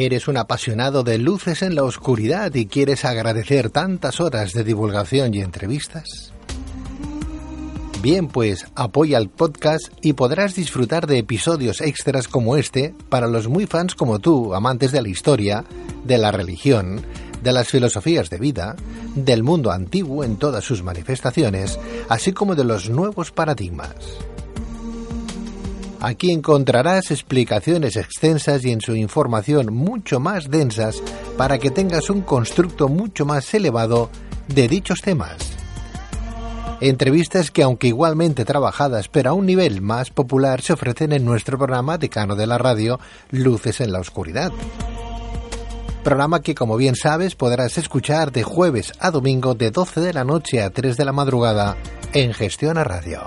¿Eres un apasionado de luces en la oscuridad y quieres agradecer tantas horas de divulgación y entrevistas? Bien, pues apoya el podcast y podrás disfrutar de episodios extras como este para los muy fans como tú, amantes de la historia, de la religión, de las filosofías de vida, del mundo antiguo en todas sus manifestaciones, así como de los nuevos paradigmas. Aquí encontrarás explicaciones extensas y en su información mucho más densas para que tengas un constructo mucho más elevado de dichos temas. Entrevistas que aunque igualmente trabajadas pero a un nivel más popular se ofrecen en nuestro programa decano de la radio Luces en la Oscuridad. Programa que como bien sabes podrás escuchar de jueves a domingo de 12 de la noche a 3 de la madrugada en Gestión a Radio.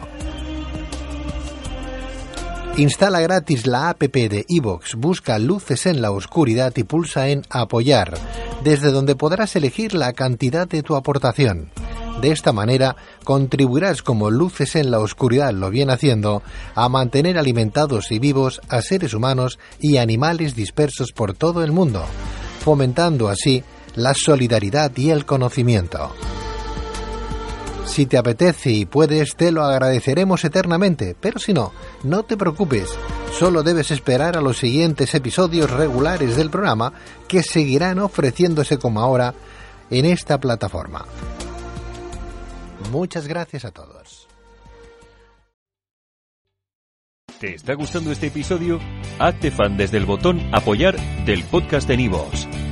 Instala gratis la app de iVoox, busca Luces en la Oscuridad y pulsa en Apoyar, desde donde podrás elegir la cantidad de tu aportación. De esta manera contribuirás como Luces en la Oscuridad lo viene haciendo a mantener alimentados y vivos a seres humanos y animales dispersos por todo el mundo, fomentando así la solidaridad y el conocimiento. Si te apetece y puedes, te lo agradeceremos eternamente, pero si no, no te preocupes, solo debes esperar a los siguientes episodios regulares del programa que seguirán ofreciéndose como ahora en esta plataforma. Muchas gracias a todos. ¿Te está gustando este episodio? Hazte fan desde el botón Apoyar del podcast de Nivos.